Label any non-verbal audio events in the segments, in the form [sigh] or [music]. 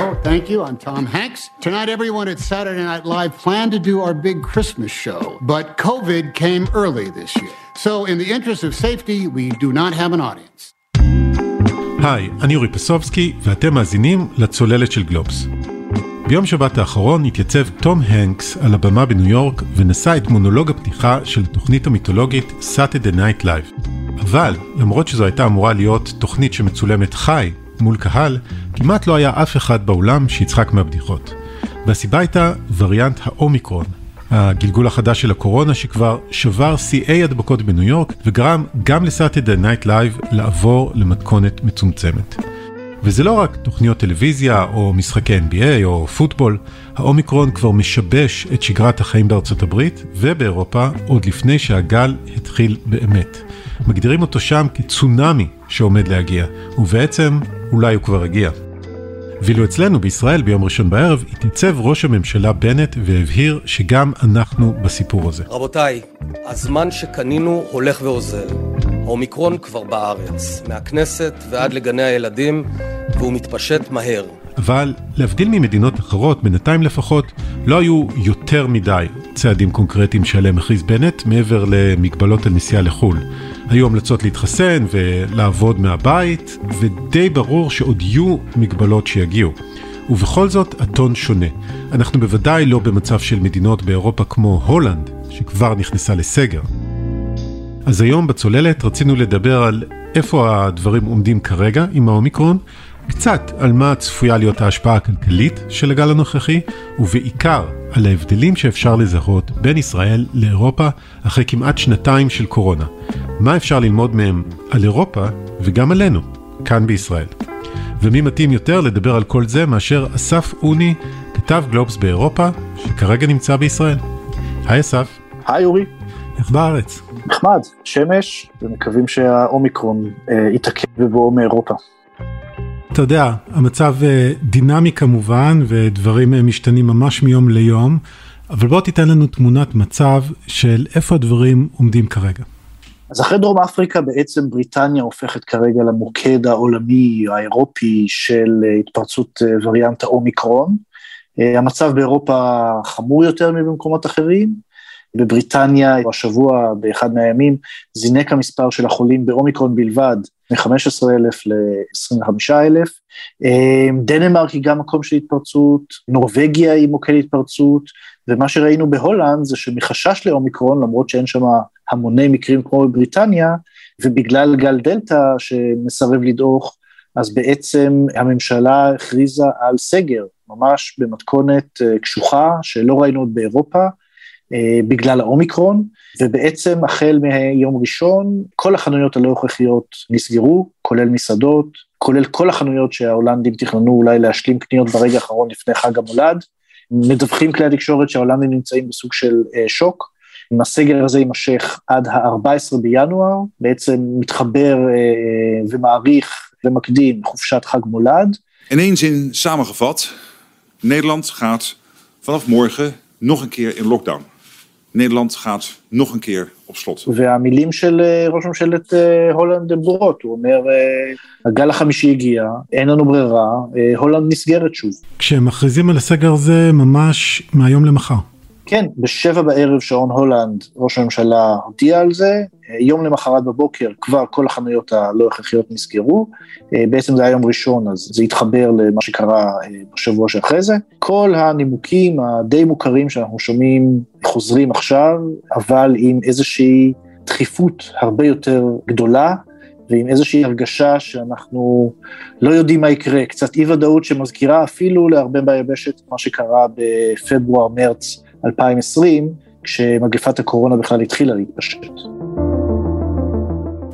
Hello, thank you. I'm Tom Hanks. Tonight, everyone at Saturday Night Live planned to do our big Christmas show, but COVID came early this year. So, in the interest of safety, we do not have an audience. היי, אני אורי פסובסקי, ואתם מאזינים לצוללת של גלובס. ביום שבת האחרון התייצב תום הנקס על הבמה בניו יורק ונשא את מונולוג הפתיחה של תוכנית המיתולוגית Saturday Night Live. אבל, למרות שזו הייתה אמורה להיות תוכנית שמצולמת חי מול קהל, כמעט לא היה אף אחד באולם שיצחק מהבדיחות. והסיבה הייתה וריאנט האומיקרון, הגלגול החדש של הקורונה שכבר שבר שיאי הדבקות בניו יורק וגרם גם ל Saturday Night Live לעבור למתכונת מצומצמת. וזה לא רק תוכניות טלוויזיה או משחקי NBA או פוטבול, האומיקרון כבר משבש את שגרת החיים בארצות הברית ובאירופה עוד לפני שהגל התחיל באמת. מגדירים אותו שם כצונאמי שעומד להגיע, ובעצם אולי הוא כבר הגיע. ואילו אצלנו בישראל ביום ראשון בערב התייצב ראש הממשלה בנט והבהיר שגם אנחנו בסיפור הזה. רבותיי, הזמן שקנינו הולך ואוזל. האומיקרון כבר בארץ, מהכנסת ועד לגני הילדים, והוא מתפשט מהר. אבל להבדיל ממדינות אחרות, בינתיים לפחות, לא היו יותר מדי צעדים קונקרטיים שעליהם הכריז בנט, מעבר למגבלות על נסיעה לחו"ל. היו המלצות להתחסן ולעבוד מהבית, ודי ברור שעוד יהיו מגבלות שיגיעו. ובכל זאת, הטון שונה. אנחנו בוודאי לא במצב של מדינות באירופה כמו הולנד, שכבר נכנסה לסגר. אז היום בצוללת רצינו לדבר על איפה הדברים עומדים כרגע עם האומיקרון, קצת על מה צפויה להיות ההשפעה הכלכלית של הגל הנוכחי, ובעיקר על ההבדלים שאפשר לזהות בין ישראל לאירופה אחרי כמעט שנתיים של קורונה. מה אפשר ללמוד מהם על אירופה וגם עלינו, כאן בישראל. ומי מתאים יותר לדבר על כל זה מאשר אסף אוני, כתב גלובס באירופה, שכרגע נמצא בישראל. היי אסף. היי אורי. איך בארץ? נחמד, שמש, ומקווים שהאומיקרון אה, יתעכב בבואו מאירופה. אתה יודע, המצב אה, דינמי כמובן, ודברים אה, משתנים ממש מיום ליום, אבל בוא תיתן לנו תמונת מצב של איפה הדברים עומדים כרגע. אז אחרי דרום אפריקה בעצם בריטניה הופכת כרגע למוקד העולמי האירופי של אה, התפרצות וריאנט האומיקרון. המצב באירופה חמור יותר מבמקומות אחרים. בבריטניה השבוע באחד מהימים זינק המספר של החולים באומיקרון בלבד מ-15,000 ל-25,000. אמ, דנמרק היא גם מקום של התפרצות, נורבגיה היא מוקד התפרצות, ומה שראינו בהולנד זה שמחשש לאומיקרון, למרות שאין שם המוני מקרים כמו בבריטניה, ובגלל גל דלתא שמסרב לדעוך, אז בעצם הממשלה הכריזה על סגר, ממש במתכונת אה, קשוחה שלא ראינו עוד באירופה, בגלל האומיקרון, ובעצם החל מיום ראשון, כל החנויות הלא הכרחיות נסגרו, כולל מסעדות, כולל כל החנויות שההולנדים תכננו אולי להשלים קניות ברגע האחרון לפני חג המולד. מדווחים כלי התקשורת שההולנדים נמצאים בסוג של אה, שוק. אם הסגר הזה יימשך עד ה-14 בינואר, בעצם מתחבר אה, ומעריך ומקדים חופשת חג מולד. In één zin samengevat, Nederland gaat vanaf morgen nog een keer in lockdown. Nederland gaat nog een keer op slot. והמילים של ראש ממשלת הולנד הן ברורות, הוא אומר, הגל החמישי הגיע, אין לנו ברירה, הולנד נסגרת שוב. כשהם מכריזים על הסגר הזה ממש מהיום למחר. כן, בשבע בערב שעון הולנד, ראש הממשלה הודיע על זה, יום למחרת בבוקר כבר כל החנויות הלא הכרחיות נסגרו, בעצם זה היה יום ראשון, אז זה התחבר למה שקרה אה, בשבוע שאחרי זה. כל הנימוקים הדי מוכרים שאנחנו שומעים חוזרים עכשיו, אבל עם איזושהי דחיפות הרבה יותר גדולה, ועם איזושהי הרגשה שאנחנו לא יודעים מה יקרה, קצת אי ודאות שמזכירה אפילו להרבה ביבשת מה שקרה בפברואר-מרץ 2020, כשמגפת הקורונה בכלל התחילה להתפשט.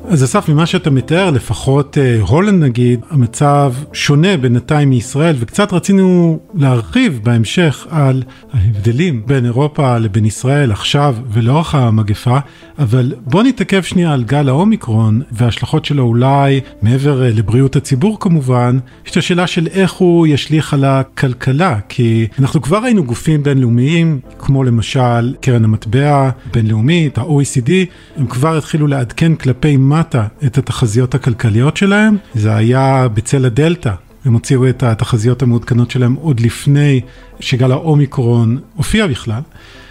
אז אסף, ממה שאתה מתאר, לפחות אה, הולנד נגיד, המצב שונה בינתיים מישראל, וקצת רצינו להרחיב בהמשך על ההבדלים בין אירופה לבין ישראל עכשיו ולאורך המגפה, אבל בוא נתעכב שנייה על גל האומיקרון וההשלכות שלו אולי מעבר אה, לבריאות הציבור כמובן, יש את השאלה של איך הוא ישליך על הכלכלה, כי אנחנו כבר ראינו גופים בינלאומיים, כמו למשל קרן המטבע הבינלאומית, ה-OECD, הם כבר התחילו לעדכן כלפי מה למטה את התחזיות הכלכליות שלהם, זה היה בצל הדלתא. הם הוציאו את התחזיות המעודכנות שלהם עוד לפני שגל האומיקרון הופיע בכלל.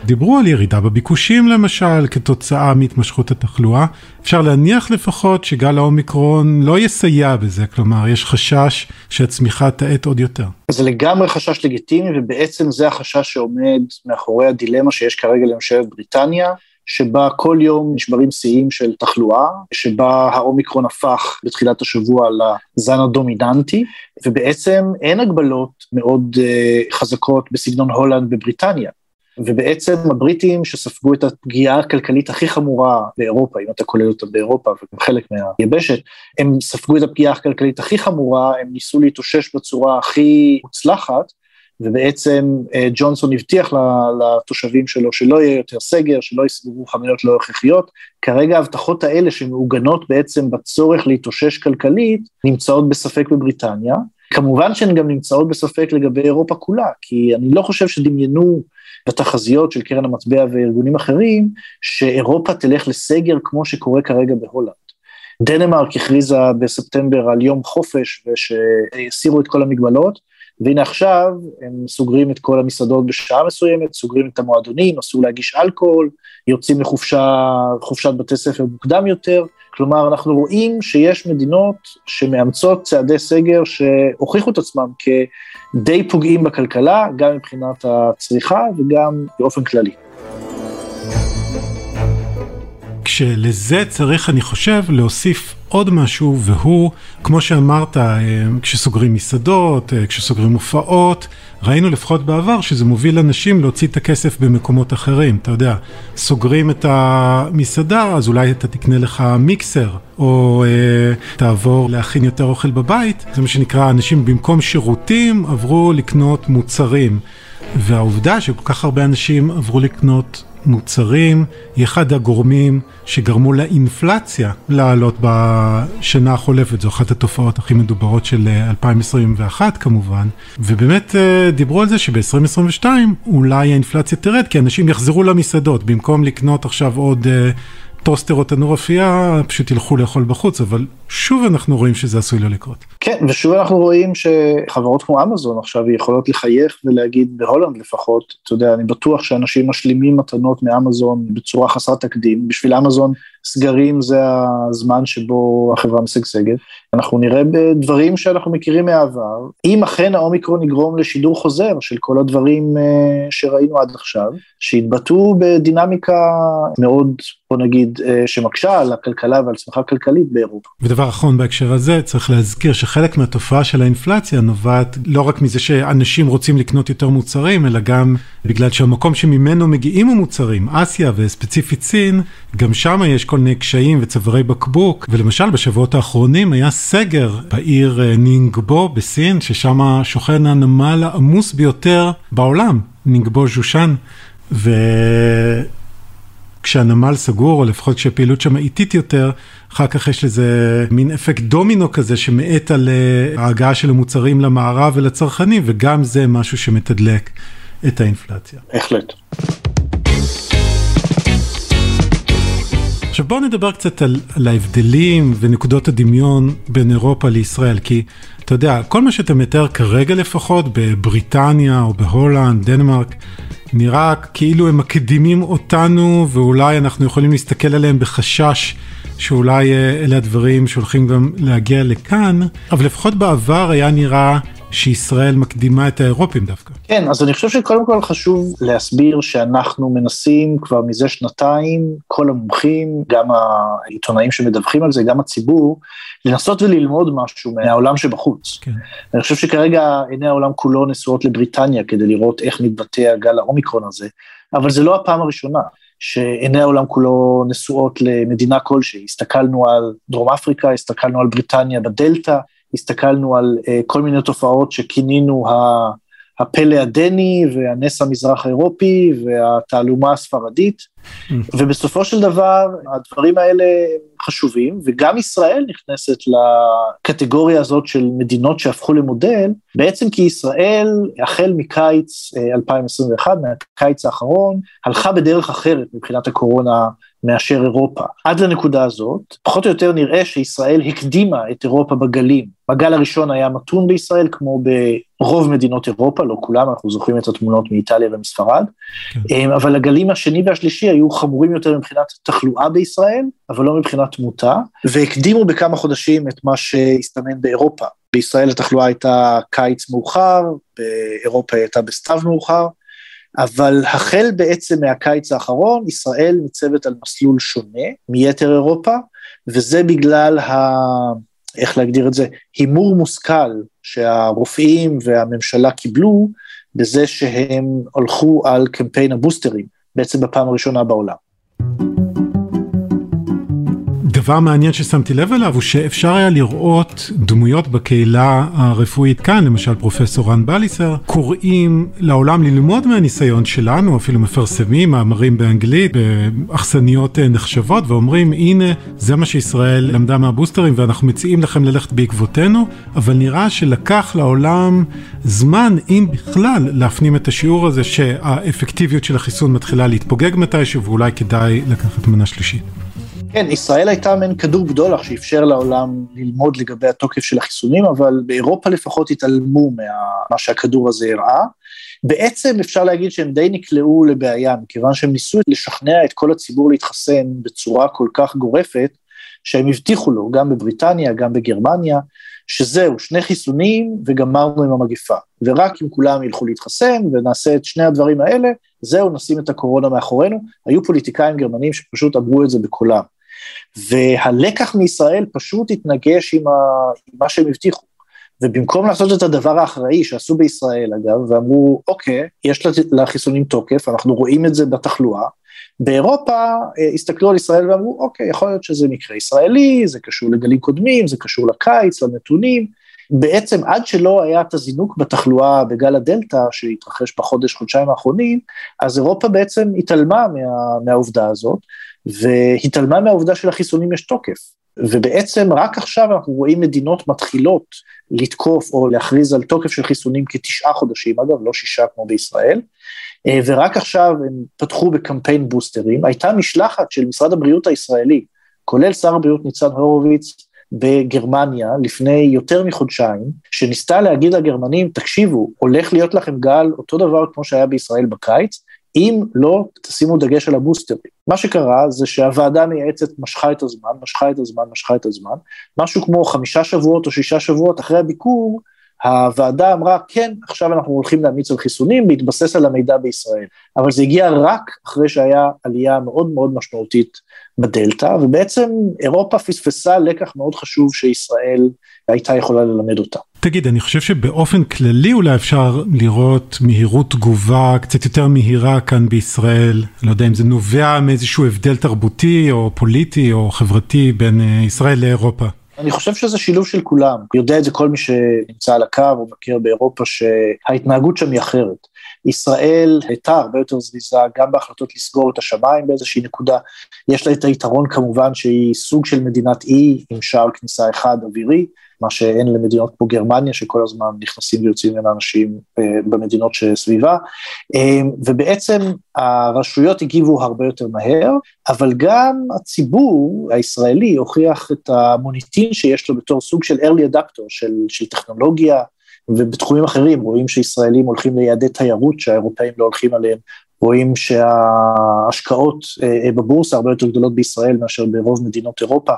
דיברו על ירידה בביקושים למשל, כתוצאה מהתמשכות התחלואה. אפשר להניח לפחות שגל האומיקרון לא יסייע בזה, כלומר, יש חשש שהצמיחה תאט עוד יותר. זה לגמרי חשש לגיטימי, ובעצם זה החשש שעומד מאחורי הדילמה שיש כרגע לממשלת בריטניה. שבה כל יום נשברים שיאים של תחלואה, שבה האומיקרון הפך בתחילת השבוע לזן הדומיננטי, ובעצם אין הגבלות מאוד uh, חזקות בסגנון הולנד בבריטניה. ובעצם הבריטים שספגו את הפגיעה הכלכלית הכי חמורה באירופה, אם אתה כולל אותה באירופה וגם חלק מהיבשת, הם ספגו את הפגיעה הכלכלית הכי חמורה, הם ניסו להתאושש בצורה הכי מוצלחת, ובעצם אה, ג'ונסון הבטיח לתושבים שלו שלא יהיה יותר סגר, שלא יסגרו חנויות לא הכרחיות. כרגע ההבטחות האלה שמעוגנות בעצם בצורך להתאושש כלכלית, נמצאות בספק בבריטניה. כמובן שהן גם נמצאות בספק לגבי אירופה כולה, כי אני לא חושב שדמיינו בתחזיות של קרן המטבע וארגונים אחרים, שאירופה תלך לסגר כמו שקורה כרגע בהולנד. דנמרק הכריזה בספטמבר על יום חופש ושהסירו את כל המגבלות, והנה עכשיו הם סוגרים את כל המסעדות בשעה מסוימת, סוגרים את המועדונים, אסור להגיש אלכוהול, יוצאים לחופשת בתי ספר מוקדם יותר, כלומר אנחנו רואים שיש מדינות שמאמצות צעדי סגר שהוכיחו את עצמם כדי פוגעים בכלכלה, גם מבחינת הצריכה וגם באופן כללי. כשלזה צריך, אני חושב, להוסיף עוד משהו, והוא, כמו שאמרת, אה, כשסוגרים מסעדות, אה, כשסוגרים הופעות, ראינו לפחות בעבר שזה מוביל אנשים להוציא את הכסף במקומות אחרים. אתה יודע, סוגרים את המסעדה, אז אולי אתה תקנה לך מיקסר, או אה, תעבור להכין יותר אוכל בבית. זה מה שנקרא, אנשים במקום שירותים עברו לקנות מוצרים. והעובדה שכל כך הרבה אנשים עברו לקנות מוצרים היא אחד הגורמים שגרמו לאינפלציה לעלות בשנה החולפת, זו אחת התופעות הכי מדוברות של 2021 אה, כמובן, ובאמת אה, דיברו על זה שב-2022 אולי האינפלציה תרד כי אנשים יחזרו למסעדות, במקום לקנות עכשיו עוד אה, טוסטר או תנור אפייה, פשוט ילכו לאכול בחוץ, אבל שוב אנחנו רואים שזה עשוי לא לקרות. כן, ושוב אנחנו רואים שחברות כמו אמזון עכשיו יכולות לחייך ולהגיד, בהולנד לפחות, אתה יודע, אני בטוח שאנשים מזמינים מתנות מאמזון בצורה חסרת תקדים, בשביל אמזון סגרים זה הזמן שבו החברה משגשגת. אנחנו נראה בדברים שאנחנו מכירים מהעבר, אם אכן האומיקרון יגרום לשידור חוזר של כל הדברים אה, שראינו עד עכשיו, שהתבטאו בדינמיקה מאוד, בוא נגיד, אה, שמקשה על הכלכלה ועל צמיחה כלכלית באירופה. ודבר אחרון בהקשר הזה, צריך להזכיר שחלק מהתופעה של האינפלציה נובעת לא רק מזה שאנשים רוצים לקנות יותר מוצרים, אלא גם בגלל שהמקום שממנו מגיעים המוצרים, אסיה וספציפית סין, גם שם יש כל מיני קשיים וצווארי בקבוק, ולמשל בשבועות האחרונים היה סגר בעיר אה, נינגבו בסין, ששם שוכן הנמל העמוס ביותר בעולם, נינגבו ז'ושן, ו... כשהנמל סגור, או לפחות כשהפעילות שם איטית יותר, אחר כך יש לזה מין אפקט דומינו כזה שמאט על אה, ההגעה של המוצרים למערב ולצרכנים, וגם זה משהו שמתדלק את האינפלציה. בהחלט. עכשיו בואו נדבר קצת על, על ההבדלים ונקודות הדמיון בין אירופה לישראל, כי אתה יודע, כל מה שאתה מתאר כרגע לפחות, בבריטניה או בהולנד, דנמרק, נראה כאילו הם מקדימים אותנו ואולי אנחנו יכולים להסתכל עליהם בחשש שאולי אה, אלה הדברים שהולכים גם להגיע לכאן, אבל לפחות בעבר היה נראה שישראל מקדימה את האירופים דווקא. כן, אז אני חושב שקודם כל חשוב להסביר שאנחנו מנסים כבר מזה שנתיים, כל המומחים, גם העיתונאים שמדווחים על זה, גם הציבור, לנסות וללמוד משהו מהעולם שבחוץ. כן. אני חושב שכרגע עיני העולם כולו נשואות לבריטניה כדי לראות איך מתבטא הגל האומיקרון הזה, אבל זה לא הפעם הראשונה. שעיני העולם כולו נשואות למדינה כלשהי. הסתכלנו על דרום אפריקה, הסתכלנו על בריטניה בדלתא, הסתכלנו על uh, כל מיני תופעות שכינינו הפלא הדני והנס המזרח האירופי והתעלומה הספרדית. ובסופו של דבר הדברים האלה חשובים, וגם ישראל נכנסת לקטגוריה הזאת של מדינות שהפכו למודל, בעצם כי ישראל, החל מקיץ 2021, אה, מהקיץ האחרון, הלכה בדרך אחרת מבחינת הקורונה מאשר אירופה. עד לנקודה הזאת, פחות או יותר נראה שישראל הקדימה את אירופה בגלים. בגל הראשון היה מתון בישראל, כמו ברוב מדינות אירופה, לא כולם, אנחנו זוכרים את התמונות מאיטליה ומספרד, כן. אמ, אבל הגלים השני והשלישי היו חמורים יותר מבחינת תחלואה בישראל, אבל לא מבחינת תמותה, והקדימו בכמה חודשים את מה שהסתמן באירופה. בישראל התחלואה הייתה קיץ מאוחר, באירופה הייתה בסתיו מאוחר, אבל החל בעצם מהקיץ האחרון, ישראל ניצבת על מסלול שונה מיתר אירופה, וזה בגלל ה... איך להגדיר את זה? הימור מושכל שהרופאים והממשלה קיבלו בזה שהם הלכו על קמפיין הבוסטרים, בעצם בפעם הראשונה בעולם. דבר מעניין ששמתי לב אליו הוא שאפשר היה לראות דמויות בקהילה הרפואית כאן, למשל פרופסור רן בליסר, קוראים לעולם ללמוד מהניסיון שלנו, אפילו מפרסמים מאמרים באנגלית, באכסניות אה, נחשבות, ואומרים הנה זה מה שישראל למדה מהבוסטרים ואנחנו מציעים לכם ללכת בעקבותינו, אבל נראה שלקח לעולם זמן, אם בכלל, להפנים את השיעור הזה שהאפקטיביות של החיסון מתחילה להתפוגג מתישהו ואולי כדאי לקחת מנה שלישית. כן, ישראל הייתה מעין כדור בדולח שאפשר לעולם ללמוד לגבי התוקף של החיסונים, אבל באירופה לפחות התעלמו ממה שהכדור הזה הראה. בעצם אפשר להגיד שהם די נקלעו לבעיה, מכיוון שהם ניסו לשכנע את כל הציבור להתחסן בצורה כל כך גורפת, שהם הבטיחו לו, גם בבריטניה, גם בגרמניה, שזהו, שני חיסונים וגמרנו עם המגיפה. ורק אם כולם ילכו להתחסן ונעשה את שני הדברים האלה, זהו, נשים את הקורונה מאחורינו. היו פוליטיקאים גרמנים שפשוט אמרו את זה בקולם. והלקח מישראל פשוט התנגש עם, ה, עם מה שהם הבטיחו. ובמקום לעשות את הדבר האחראי שעשו בישראל אגב, ואמרו אוקיי, יש לחיסונים תוקף, אנחנו רואים את זה בתחלואה, באירופה אה, הסתכלו על ישראל ואמרו אוקיי, יכול להיות שזה מקרה ישראלי, זה קשור לגלים קודמים, זה קשור לקיץ, לנתונים, בעצם עד שלא היה את הזינוק בתחלואה בגל הדלתא שהתרחש בחודש, חודשיים האחרונים, אז אירופה בעצם התעלמה מה, מהעובדה הזאת, והתעלמה מהעובדה שלחיסונים יש תוקף. ובעצם רק עכשיו אנחנו רואים מדינות מתחילות לתקוף או להכריז על תוקף של חיסונים כתשעה חודשים, אגב, לא שישה כמו בישראל, אה, ורק עכשיו הם פתחו בקמפיין בוסטרים. הייתה משלחת של משרד הבריאות הישראלי, כולל שר הבריאות ניצן הורוביץ, בגרמניה לפני יותר מחודשיים, שניסתה להגיד לגרמנים, תקשיבו, הולך להיות לכם גל אותו דבר כמו שהיה בישראל בקיץ, אם לא תשימו דגש על הבוסטרים. מה שקרה זה שהוועדה המייעצת משכה את הזמן, משכה את הזמן, משכה את הזמן, משהו כמו חמישה שבועות או שישה שבועות אחרי הביקור, הוועדה אמרה, כן, עכשיו אנחנו הולכים להמיץ על חיסונים בהתבסס על המידע בישראל. אבל זה הגיע רק אחרי שהיה עלייה מאוד מאוד משמעותית בדלתא, ובעצם אירופה פספסה לקח מאוד חשוב שישראל הייתה יכולה ללמד אותה. תגיד, אני חושב שבאופן כללי אולי אפשר לראות מהירות תגובה קצת יותר מהירה כאן בישראל. לא יודע אם זה נובע מאיזשהו הבדל תרבותי או פוליטי או חברתי בין אה, ישראל לאירופה. אני חושב שזה שילוב של כולם. יודע את זה כל מי שנמצא על הקו או מכיר באירופה שההתנהגות שם היא אחרת. ישראל הייתה הרבה יותר זריזה גם בהחלטות לסגור את השמיים באיזושהי נקודה. יש לה את היתרון כמובן שהיא סוג של מדינת אי עם שער כניסה אחד אווירי, מה שאין למדינות כמו גרמניה שכל הזמן נכנסים ויוצאים ממנה אנשים אה, במדינות שסביבה, אה, ובעצם הרשויות הגיבו הרבה יותר מהר, אבל גם הציבור הישראלי הוכיח את המוניטין שיש לו בתור סוג של early adapter של, של טכנולוגיה, ובתחומים אחרים רואים שישראלים הולכים ליעדי תיירות שהאירופאים לא הולכים עליהם, רואים שההשקעות אה, בבורסה הרבה יותר גדולות בישראל מאשר ברוב מדינות אירופה,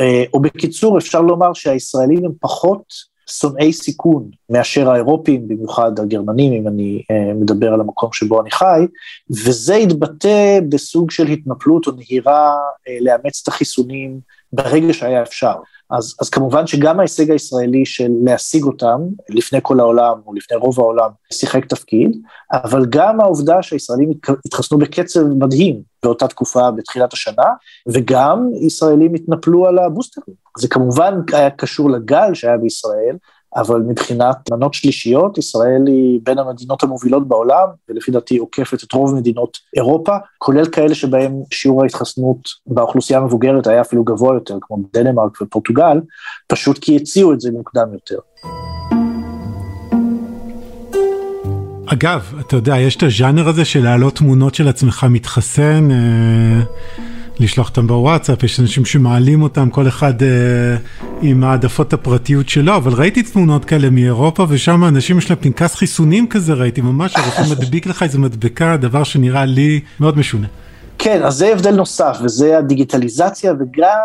אה, או בקיצור אפשר לומר שהישראלים הם פחות שונאי סיכון מאשר האירופים, במיוחד הגרמנים, אם אני אה, מדבר על המקום שבו אני חי, וזה יתבטא בסוג של התנפלות או נהירה לאמץ את החיסונים ברגע שהיה אפשר. אז, אז כמובן שגם ההישג הישראלי של להשיג אותם לפני כל העולם או לפני רוב העולם שיחק תפקיד, אבל גם העובדה שהישראלים התחסנו בקצב מדהים באותה תקופה בתחילת השנה, וגם ישראלים התנפלו על הבוסטרים. זה כמובן היה קשור לגל שהיה בישראל, אבל מבחינת מנות שלישיות, ישראל היא בין המדינות המובילות בעולם, ולפי דעתי עוקפת את רוב מדינות אירופה, כולל כאלה שבהם שיעור ההתחסנות באוכלוסייה המבוגרת היה אפילו גבוה יותר, כמו דנמרק ופורטוגל, פשוט כי הציעו את זה מוקדם יותר. אגב, אתה יודע, יש את הז'אנר הזה של להעלות תמונות של עצמך מתחסן, אה, לשלוח אותם בוואטסאפ, יש אנשים שמעלים אותם, כל אחד אה, עם העדפות הפרטיות שלו, אבל ראיתי תמונות כאלה מאירופה, ושם אנשים יש להם פנקס חיסונים כזה, ראיתי ממש, הרופא מדביק לך איזה מדבקה, דבר שנראה לי מאוד משונה. כן, אז זה הבדל נוסף, וזה הדיגיטליזציה וגם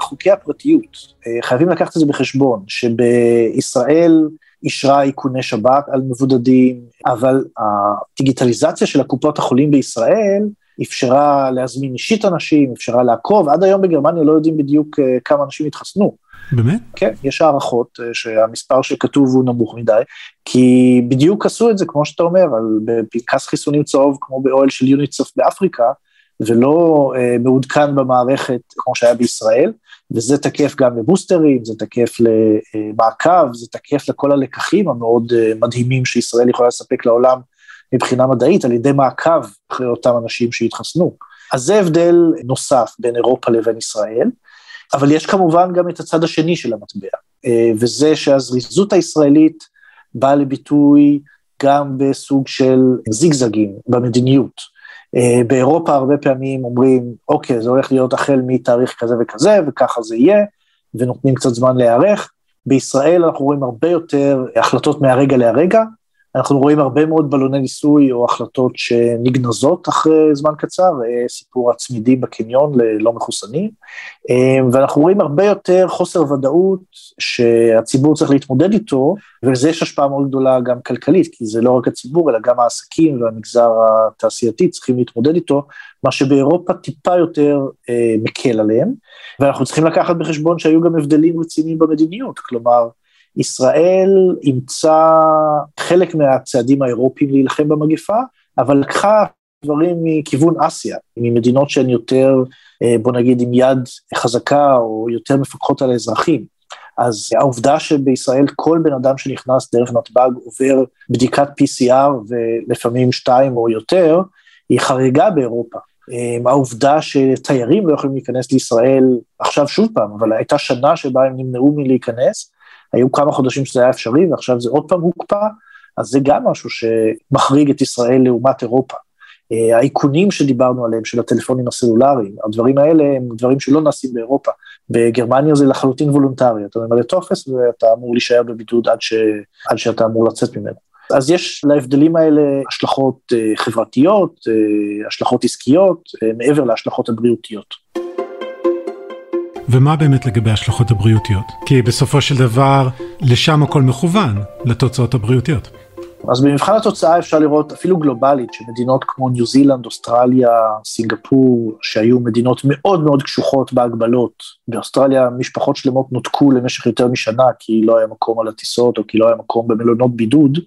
חוקי הפרטיות. אה, חייבים לקחת את זה בחשבון, שבישראל אישרה איכוני שב"כ על מבודדים, אבל הדיגיטליזציה של הקופות החולים בישראל אפשרה להזמין אישית אנשים, אפשרה לעקוב, עד היום בגרמניה לא יודעים בדיוק אה, כמה אנשים התחסנו. באמת? כן, יש הערכות אה, שהמספר שכתוב הוא נמוך מדי, כי בדיוק עשו את זה, כמו שאתה אומר, על בפנקס חיסונים צהוב כמו באוהל של יוניצף באפריקה, ולא אה, מעודכן במערכת כמו שהיה בישראל, וזה תקף גם לבוסטרים, זה תקף למעקב, זה תקף לכל הלקחים המאוד אה, מדהימים שישראל יכולה לספק לעולם מבחינה מדעית על ידי מעקב אחרי אותם אנשים שהתחסנו. אז זה הבדל נוסף בין אירופה לבין ישראל, אבל יש כמובן גם את הצד השני של המטבע, אה, וזה שהזריזות הישראלית באה לביטוי גם בסוג של זיגזגים במדיניות. אה, באירופה הרבה פעמים אומרים, אוקיי, זה הולך להיות החל מתאריך כזה וכזה, וככה זה יהיה, ונותנים קצת זמן להיערך. בישראל אנחנו רואים הרבה יותר החלטות מהרגע להרגע, אנחנו רואים הרבה מאוד בלוני ניסוי או החלטות שנגנזות אחרי זמן קצר, אה, סיפור הצמידים בקניון ללא מחוסנים, אה, ואנחנו רואים הרבה יותר חוסר ודאות שהציבור צריך להתמודד איתו, ולזה יש השפעה מאוד גדולה גם כלכלית, כי זה לא רק הציבור, אלא גם העסקים והמגזר התעשייתי צריכים להתמודד איתו, מה שבאירופה טיפה יותר אה, מקל עליהם, ואנחנו צריכים לקחת בחשבון שהיו גם הבדלים רציניים במדיניות, כלומר, ישראל אימצה חלק מהצעדים האירופיים להילחם במגפה, אבל לקחה דברים מכיוון אסיה, ממדינות שהן יותר, אה, בוא נגיד, עם יד חזקה או יותר מפקחות על האזרחים. אז העובדה שבישראל כל בן אדם שנכנס דרך נתב"ג עובר בדיקת PCR ולפעמים שתיים או יותר, היא חריגה באירופה. אה, העובדה שתיירים לא יכולים להיכנס לישראל, עכשיו שוב פעם, אבל הייתה שנה שבה הם נמנעו מלהיכנס, היו כמה חודשים שזה היה אפשרי, ועכשיו זה עוד פעם הוקפא, אז זה גם משהו שמחריג את ישראל לעומת אירופה. אה, האיכונים שדיברנו עליהם, של הטלפונים הסלולריים, הדברים האלה הם דברים שלא נעשים באירופה. בגרמניה זה לחלוטין וולונטרי, אתה ממלא טופס ואתה אמור להישאר בבידוד עד, ש... עד שאתה אמור לצאת ממנו. אז יש להבדלים האלה השלכות אה, חברתיות, אה, השלכות עסקיות, מעבר להשלכות הבריאותיות. ומה באמת לגבי ההשלכות הבריאותיות? כי בסופו של דבר, לשם הכל מכוון, לתוצאות הבריאותיות. אז במבחן התוצאה אפשר לראות אפילו גלובלית, שמדינות כמו ניו זילנד, אוסטרליה, סינגפור, שהיו מדינות מאוד מאוד קשוחות בהגבלות, באוסטרליה משפחות שלמות נותקו למשך יותר משנה, כי לא היה מקום על הטיסות, או כי לא היה מקום במלונות בידוד,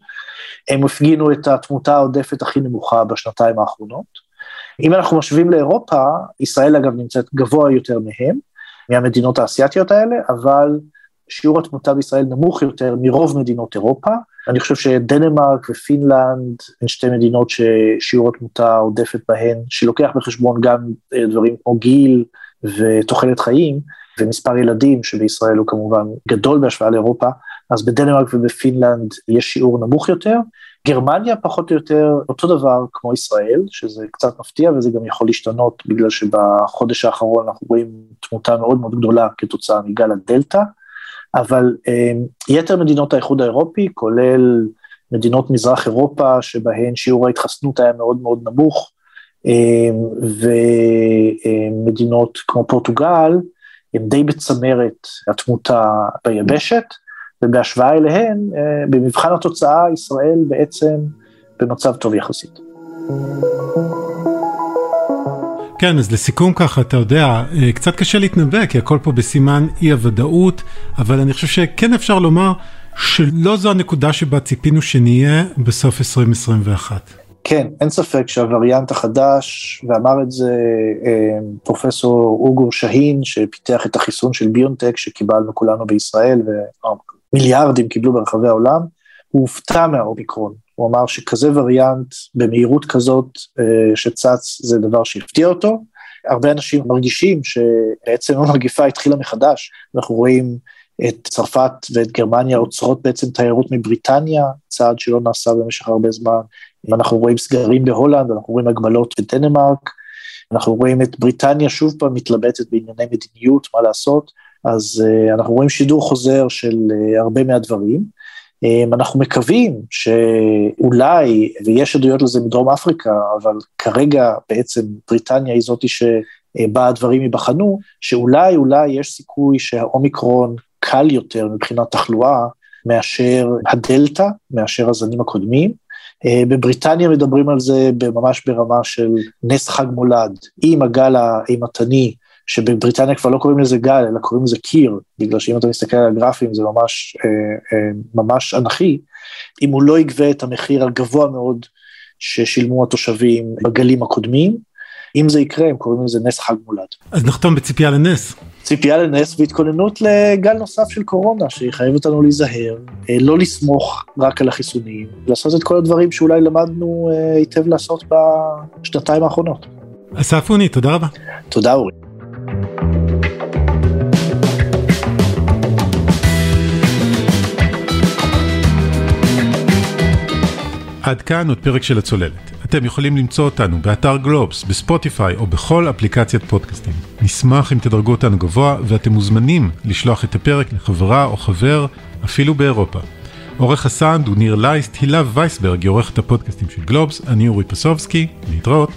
הם הפגינו את התמותה העודפת הכי נמוכה בשנתיים האחרונות. אם אנחנו משווים לאירופה, ישראל אגב נמצאת גבוה יותר מהם, מהמדינות האסייתיות האלה, אבל שיעור התמותה בישראל נמוך יותר מרוב מדינות אירופה. אני חושב שדנמרק ופינלנד הן שתי מדינות ששיעור התמותה עודפת בהן, שלוקח בחשבון גם אה, דברים כמו גיל ותוחלת חיים, ומספר ילדים, שבישראל הוא כמובן גדול בהשוואה לאירופה, אז בדנמרק ובפינלנד יש שיעור נמוך יותר. גרמניה פחות או יותר אותו דבר כמו ישראל, שזה קצת מפתיע וזה גם יכול להשתנות בגלל שבחודש האחרון אנחנו רואים תמותה מאוד מאוד גדולה כתוצאה מגל הדלתא, אבל אה, יתר מדינות האיחוד האירופי, כולל מדינות מזרח אירופה שבהן שיעור ההתחסנות היה מאוד מאוד נמוך, אה, ומדינות כמו פורטוגל, הם די בצמרת התמותה ביבשת, ובהשוואה אליהן, אה, במבחן התוצאה, ישראל בעצם במצב טוב יחסית. כן, אז לסיכום ככה, אתה יודע, אה, קצת קשה להתנבא, כי הכל פה בסימן אי הוודאות, אבל אני חושב שכן אפשר לומר שלא זו הנקודה שבה ציפינו שנהיה בסוף 2021. כן, אין ספק שהווריאנט החדש, ואמר את זה אה, פרופסור אוגור שהין, שפיתח את החיסון של ביונטק שקיבלנו כולנו בישראל, מיליארדים קיבלו ברחבי העולם, הוא הופתע מהאומיקרון. הוא אמר שכזה וריאנט במהירות כזאת אה, שצץ זה דבר שהפתיע אותו. הרבה אנשים מרגישים שבעצם [laughs] המגיפה התחילה מחדש, אנחנו רואים את צרפת ואת גרמניה עוצרות בעצם תיירות מבריטניה, צעד שלא נעשה במשך הרבה זמן. אנחנו רואים סגרים בהולנד, אנחנו רואים הגבלות בדנמרק, אנחנו רואים את בריטניה שוב פעם מתלבטת בענייני מדיניות, מה לעשות, אז uh, אנחנו רואים שידור חוזר של uh, הרבה מהדברים. Um, אנחנו מקווים שאולי, ויש עדויות לזה מדרום אפריקה, אבל כרגע בעצם בריטניה היא זאתי שבה הדברים ייבחנו, שאולי אולי יש סיכוי שהאומיקרון קל יותר מבחינת תחלואה מאשר הדלתא, מאשר הזנים הקודמים. אה, בבריטניה מדברים על זה ממש ברמה של נס חג מולד, עם הגל האימתני, שבבריטניה כבר לא קוראים לזה גל, אלא קוראים לזה קיר, בגלל שאם אתה מסתכל על הגרפים זה ממש, אה, אה, ממש אנכי, אם הוא לא יגבה את המחיר הגבוה מאוד ששילמו התושבים בגלים הקודמים, אם זה יקרה הם קוראים לזה נס חג מולד. אז נחתום בציפייה לנס. ציפייה לנס והתכוננות לגל נוסף של קורונה, שיחייב אותנו להיזהר, אה, לא לסמוך רק על החיסונים, לעשות את כל הדברים שאולי למדנו אה, היטב לעשות בשנתיים האחרונות. אסף אוני, תודה רבה. תודה אורי. עד כאן עוד פרק של הצוללת. אתם יכולים למצוא אותנו באתר גלובס, בספוטיפיי או בכל אפליקציית פודקאסטים. נשמח אם תדרגו אותנו גבוה ואתם מוזמנים לשלוח את הפרק לחברה או חבר, אפילו באירופה. עורך הסאונד הוא ניר לייסט, הילה וייסברג היא עורכת הפודקאסטים של גלובס, אני אורי פסובסקי, להתראות.